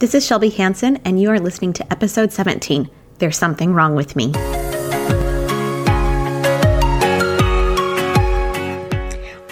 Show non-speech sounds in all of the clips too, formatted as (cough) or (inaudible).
This is Shelby Hansen, and you are listening to episode 17 There's Something Wrong with Me.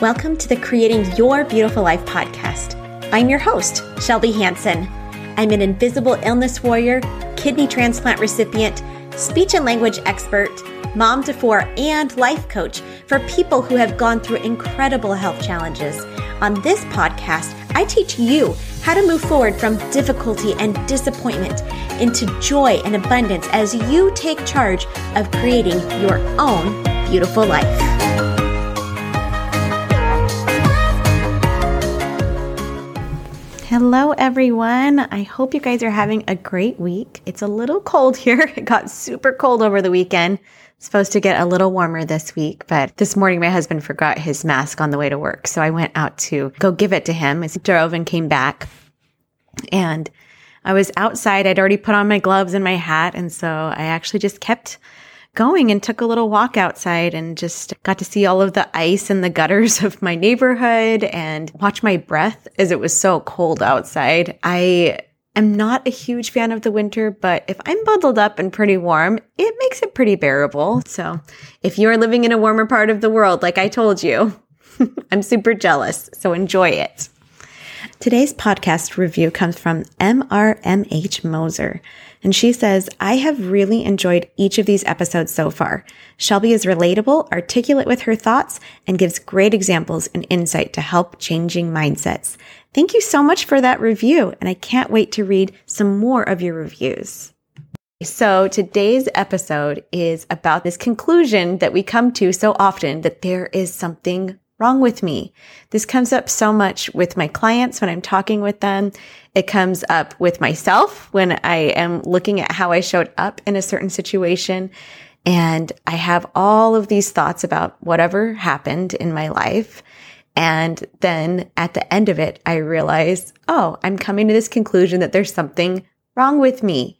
Welcome to the Creating Your Beautiful Life podcast. I'm your host, Shelby Hansen. I'm an invisible illness warrior, kidney transplant recipient, speech and language expert, mom to four, and life coach for people who have gone through incredible health challenges. On this podcast, I teach you how to move forward from difficulty and disappointment into joy and abundance as you take charge of creating your own beautiful life. Hello, everyone. I hope you guys are having a great week. It's a little cold here. (laughs) It got super cold over the weekend. Supposed to get a little warmer this week, but this morning my husband forgot his mask on the way to work. So I went out to go give it to him. I drove and came back and I was outside. I'd already put on my gloves and my hat. And so I actually just kept going and took a little walk outside and just got to see all of the ice in the gutters (laughs) of my neighborhood and watch my breath as it was so cold outside. I am not a huge fan of the winter, but if I'm bundled up and pretty warm, it makes it pretty bearable. So if you are living in a warmer part of the world, like I told you, (laughs) I'm super jealous. So enjoy it. Today's podcast review comes from MRMH Moser. And she says, I have really enjoyed each of these episodes so far. Shelby is relatable, articulate with her thoughts, and gives great examples and insight to help changing mindsets. Thank you so much for that review, and I can't wait to read some more of your reviews. So today's episode is about this conclusion that we come to so often that there is something wrong with me. This comes up so much with my clients when I'm talking with them. It comes up with myself when I am looking at how I showed up in a certain situation. And I have all of these thoughts about whatever happened in my life. And then at the end of it, I realize, oh, I'm coming to this conclusion that there's something wrong with me.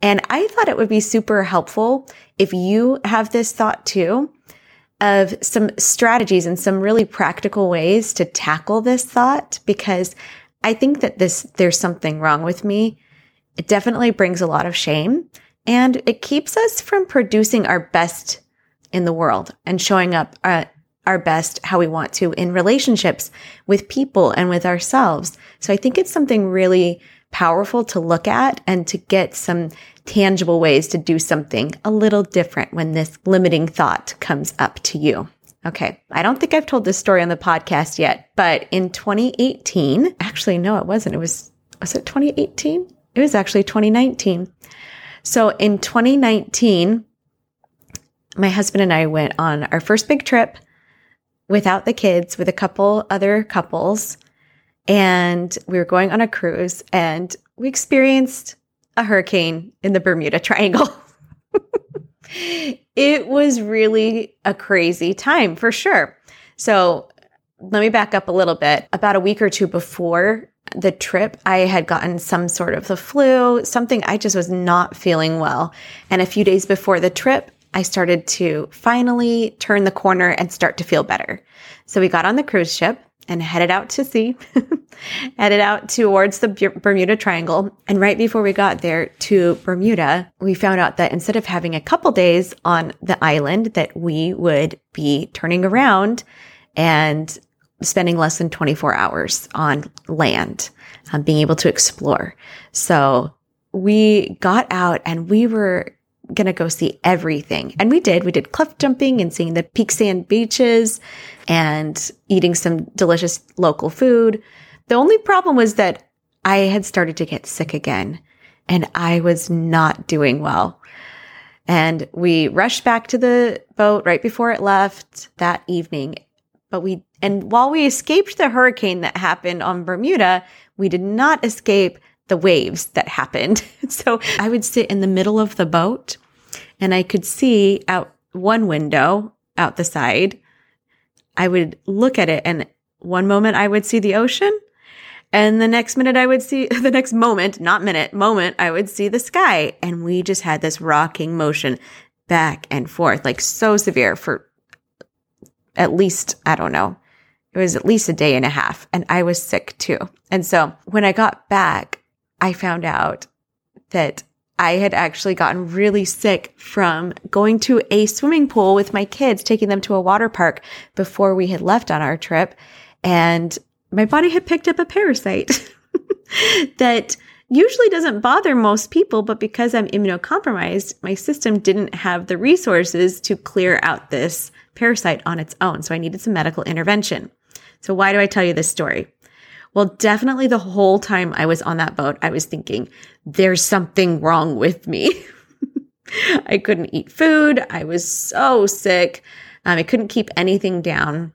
And I thought it would be super helpful if you have this thought too of some strategies and some really practical ways to tackle this thought because I think that this, there's something wrong with me. It definitely brings a lot of shame and it keeps us from producing our best in the world and showing up at our best how we want to in relationships with people and with ourselves. So I think it's something really powerful to look at and to get some tangible ways to do something a little different when this limiting thought comes up to you. Okay. I don't think I've told this story on the podcast yet, but in 2018, actually, no, it wasn't. It was, was it 2018? It was actually 2019. So in 2019, my husband and I went on our first big trip without the kids with a couple other couples. And we were going on a cruise and we experienced a hurricane in the Bermuda Triangle. (laughs) it was really a crazy time for sure. So let me back up a little bit. About a week or two before the trip, I had gotten some sort of the flu, something I just was not feeling well. And a few days before the trip, I started to finally turn the corner and start to feel better. So we got on the cruise ship and headed out to sea, (laughs) headed out towards the Bermuda Triangle. And right before we got there to Bermuda, we found out that instead of having a couple days on the island, that we would be turning around and spending less than 24 hours on land, um, being able to explore. So we got out and we were going to go see everything. And we did. We did cliff jumping and seeing the peak sand beaches and eating some delicious local food. The only problem was that I had started to get sick again and I was not doing well. And we rushed back to the boat right before it left that evening. But we, and while we escaped the hurricane that happened on Bermuda, we did not escape the waves that happened. (laughs) so I would sit in the middle of the boat and I could see out one window out the side. I would look at it and one moment I would see the ocean and the next minute I would see (laughs) the next moment, not minute, moment, I would see the sky. And we just had this rocking motion back and forth, like so severe for at least, I don't know, it was at least a day and a half. And I was sick too. And so when I got back, I found out that I had actually gotten really sick from going to a swimming pool with my kids, taking them to a water park before we had left on our trip. And my body had picked up a parasite (laughs) that usually doesn't bother most people, but because I'm immunocompromised, my system didn't have the resources to clear out this parasite on its own. So I needed some medical intervention. So why do I tell you this story? Well, definitely the whole time I was on that boat, I was thinking, there's something wrong with me. (laughs) I couldn't eat food. I was so sick. Um, I couldn't keep anything down.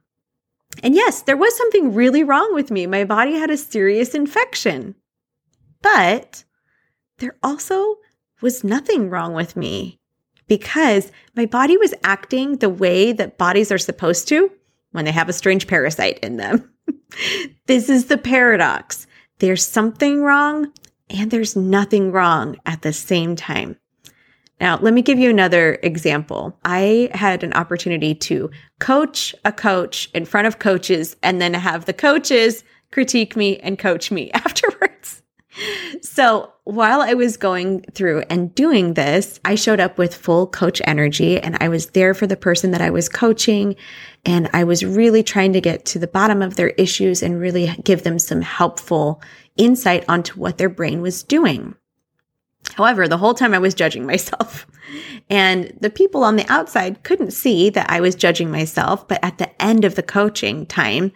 And yes, there was something really wrong with me. My body had a serious infection. But there also was nothing wrong with me because my body was acting the way that bodies are supposed to when they have a strange parasite in them. This is the paradox. There's something wrong and there's nothing wrong at the same time. Now, let me give you another example. I had an opportunity to coach a coach in front of coaches and then have the coaches critique me and coach me (laughs) afterwards. So while I was going through and doing this, I showed up with full coach energy and I was there for the person that I was coaching. And I was really trying to get to the bottom of their issues and really give them some helpful insight onto what their brain was doing. However, the whole time I was judging myself. (laughs) And the people on the outside couldn't see that I was judging myself. But at the end of the coaching time,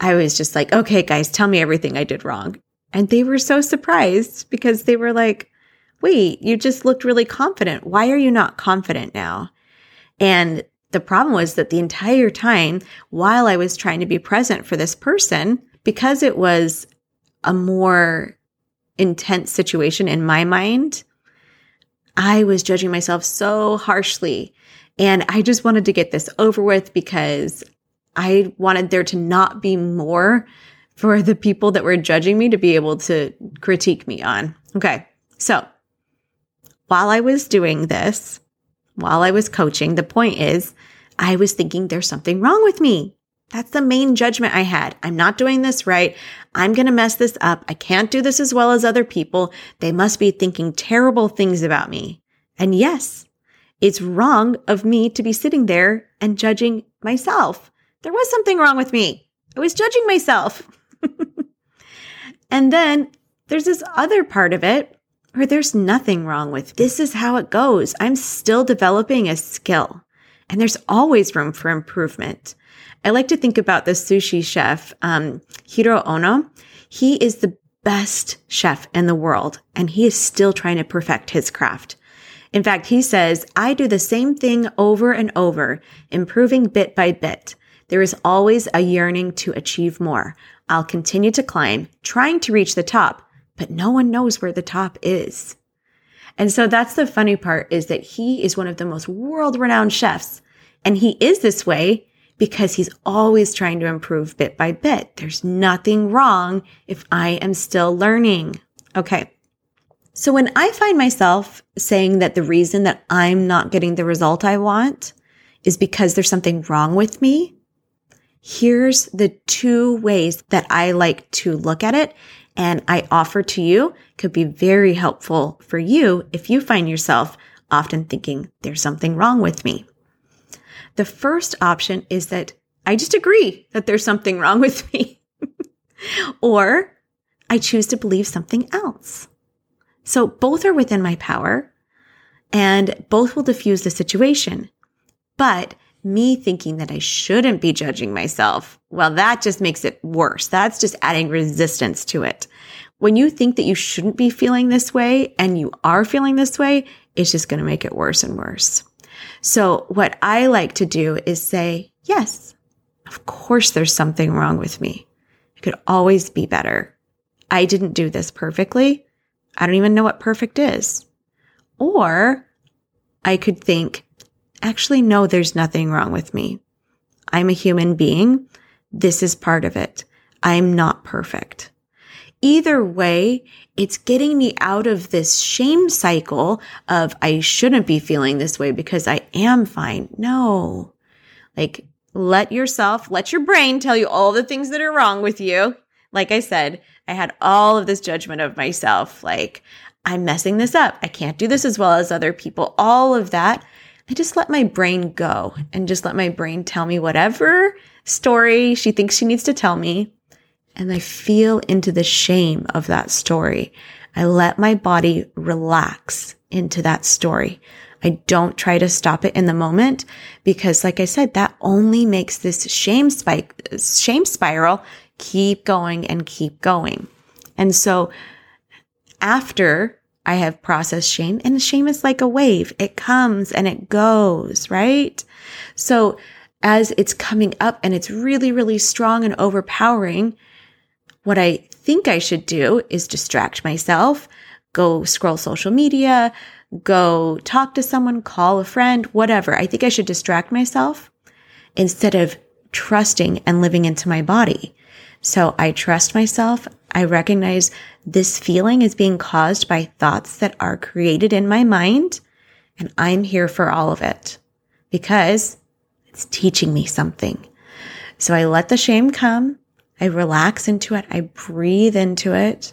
I was just like, okay, guys, tell me everything I did wrong. And they were so surprised because they were like, wait, you just looked really confident. Why are you not confident now? And the problem was that the entire time while I was trying to be present for this person, because it was a more intense situation in my mind, I was judging myself so harshly. And I just wanted to get this over with because I wanted there to not be more for the people that were judging me to be able to critique me on. Okay. So while I was doing this, while I was coaching, the point is I was thinking there's something wrong with me. That's the main judgment I had. I'm not doing this right. I'm going to mess this up. I can't do this as well as other people. They must be thinking terrible things about me. And yes, it's wrong of me to be sitting there and judging myself. There was something wrong with me. I was judging myself. (laughs) and then there's this other part of it where there's nothing wrong with this is how it goes. I'm still developing a skill and there's always room for improvement. I like to think about the sushi chef, um, Jiro Ono. He is the best chef in the world and he is still trying to perfect his craft. In fact, he says, I do the same thing over and over, improving bit by bit. There is always a yearning to achieve more. I'll continue to climb, trying to reach the top, but no one knows where the top is. And so that's the funny part is that he is one of the most world renowned chefs. And he is this way because he's always trying to improve bit by bit. There's nothing wrong if I am still learning. Okay. So when I find myself saying that the reason that I'm not getting the result I want is because there's something wrong with me, here's the two ways that I like to look at it and I offer to you could be very helpful for you if you find yourself often thinking there's something wrong with me. The first option is that I just agree that there's something wrong with me. (laughs) or I choose to believe something else. So both are within my power and both will diffuse the situation. But me thinking that I shouldn't be judging myself, well, that just makes it worse. That's just adding resistance to it. When you think that you shouldn't be feeling this way and you are feeling this way, it's just going to make it worse and worse. So what I like to do is say, yes, of course there's something wrong with me. It could always be better. I didn't do this perfectly. I don't even know what perfect is. Or I could think, actually, no, there's nothing wrong with me. I'm a human being. This is part of it. I'm not perfect. Either way, it's getting me out of this shame cycle of I shouldn't be feeling this way because I am fine. No, like let yourself, let your brain tell you all the things that are wrong with you. like I said, I had all of this judgment of myself, like, I'm messing this up. I can't do this as well as other people. All of that. I just let my brain go and just let my brain tell me whatever story she thinks she needs to tell me. And I feel into the shame of that story. I let my body relax into that story. I don't try to stop it in the moment because, like I said, that only makes this shame spike, shame spiral keep going and keep going. And so after I have processed shame, and shame is like a wave. It comes and it goes, right? So as it's coming up and it's really, really strong and overpowering, what I think I should do is distract myself, go scroll social media, go talk to someone, call a friend, whatever. I think I should distract myself instead of trusting and living into my body. So I trust myself. I recognize this feeling is being caused by thoughts that are created in my mind. And I'm here for all of it because it's teaching me something. So I let the shame come. I relax into it. I breathe into it.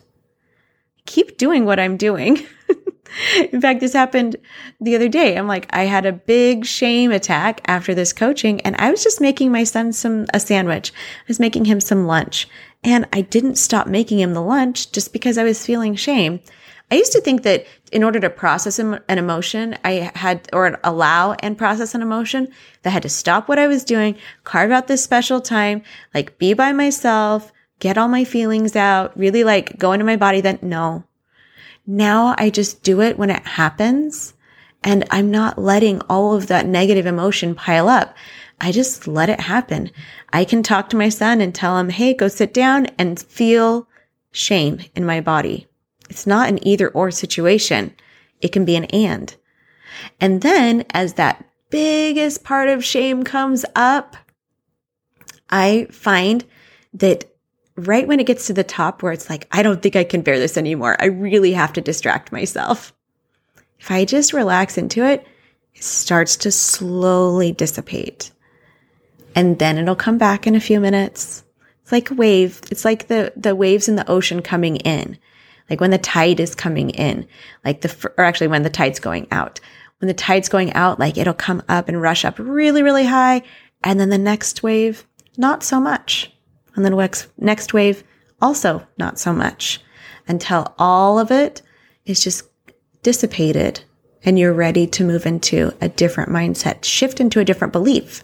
Keep doing what I'm doing. (laughs) In fact, this happened the other day. I'm like, I had a big shame attack after this coaching and I was just making my son some, a sandwich. I was making him some lunch and I didn't stop making him the lunch just because I was feeling shame. I used to think that in order to process an emotion, I had, or allow and process an emotion, that I had to stop what I was doing, carve out this special time, like be by myself, get all my feelings out, really like go into my body. Then no, now I just do it when it happens and I'm not letting all of that negative emotion pile up. I just let it happen. I can talk to my son and tell him, Hey, go sit down and feel shame in my body. It's not an either or situation. It can be an and. And then as that biggest part of shame comes up, I find that right when it gets to the top where it's like, I don't think I can bear this anymore. I really have to distract myself. If I just relax into it, it starts to slowly dissipate. And then it'll come back in a few minutes. It's like a wave. It's like the, the waves in the ocean coming in. Like when the tide is coming in, like the, or actually when the tide's going out. When the tide's going out, like it'll come up and rush up really, really high. And then the next wave, not so much. And then next, next wave, also not so much until all of it is just dissipated and you're ready to move into a different mindset, shift into a different belief.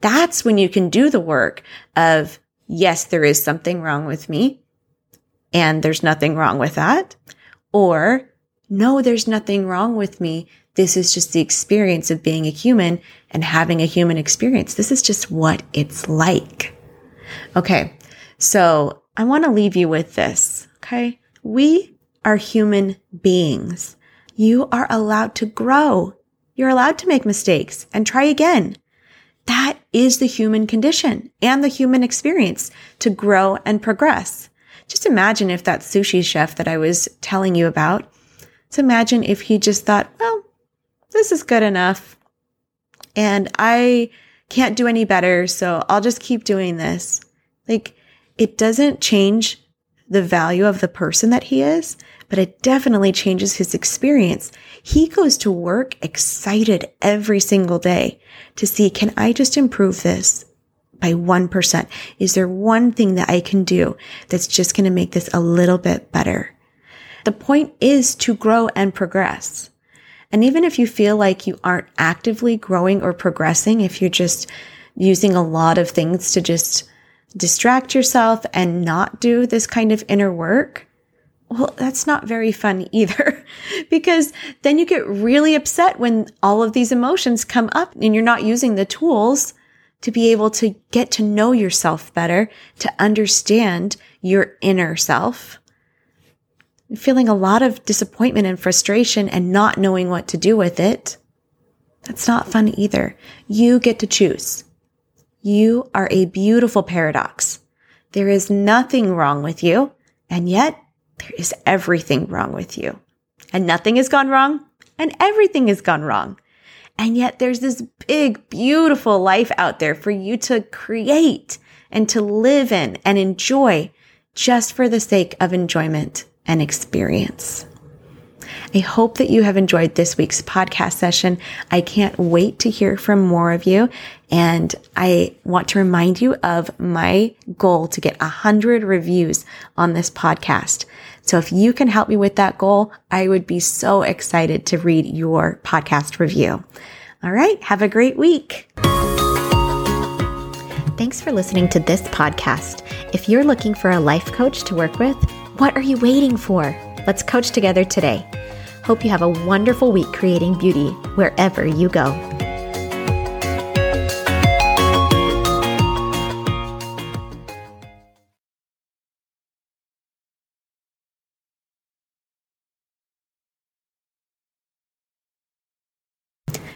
That's when you can do the work of, yes, there is something wrong with me and there's nothing wrong with that. Or no, there's nothing wrong with me. This is just the experience of being a human and having a human experience. This is just what it's like. Okay. So I want to leave you with this. Okay. We are human beings. You are allowed to grow. You're allowed to make mistakes and try again. That is the human condition and the human experience to grow and progress. Just imagine if that sushi chef that I was telling you about, so imagine if he just thought, well, this is good enough and I can't do any better. So I'll just keep doing this. Like it doesn't change the value of the person that he is, but it definitely changes his experience. He goes to work excited every single day to see, can I just improve this by 1%? Is there one thing that I can do that's just going to make this a little bit better? The point is to grow and progress. And even if you feel like you aren't actively growing or progressing, if you're just using a lot of things to just distract yourself and not do this kind of inner work, well, that's not very fun (laughs) either because then you get really upset when all of these emotions come up and you're not using the tools to be able to get to know yourself better, to understand your inner self. Feeling a lot of disappointment and frustration and not knowing what to do with it. That's not fun either. You get to choose. You are a beautiful paradox. There is nothing wrong with you, and yet there is everything wrong with you. And nothing has gone wrong, and everything has gone wrong. And yet there's this big, beautiful life out there for you to create and to live in and enjoy. just for the sake of enjoyment and experience. I hope that you have enjoyed this week's podcast session. I can't wait to hear from more of you. And I want to remind you of my goal to get a hundred reviews on this podcast. So if you can help me with that goal, I would be so excited to read your podcast review. All right. Have a great week. Thanks for listening to this podcast. If you're looking for a life coach to work with, what are you waiting for? Let's coach together today. Hope you have a wonderful week creating beauty wherever you go.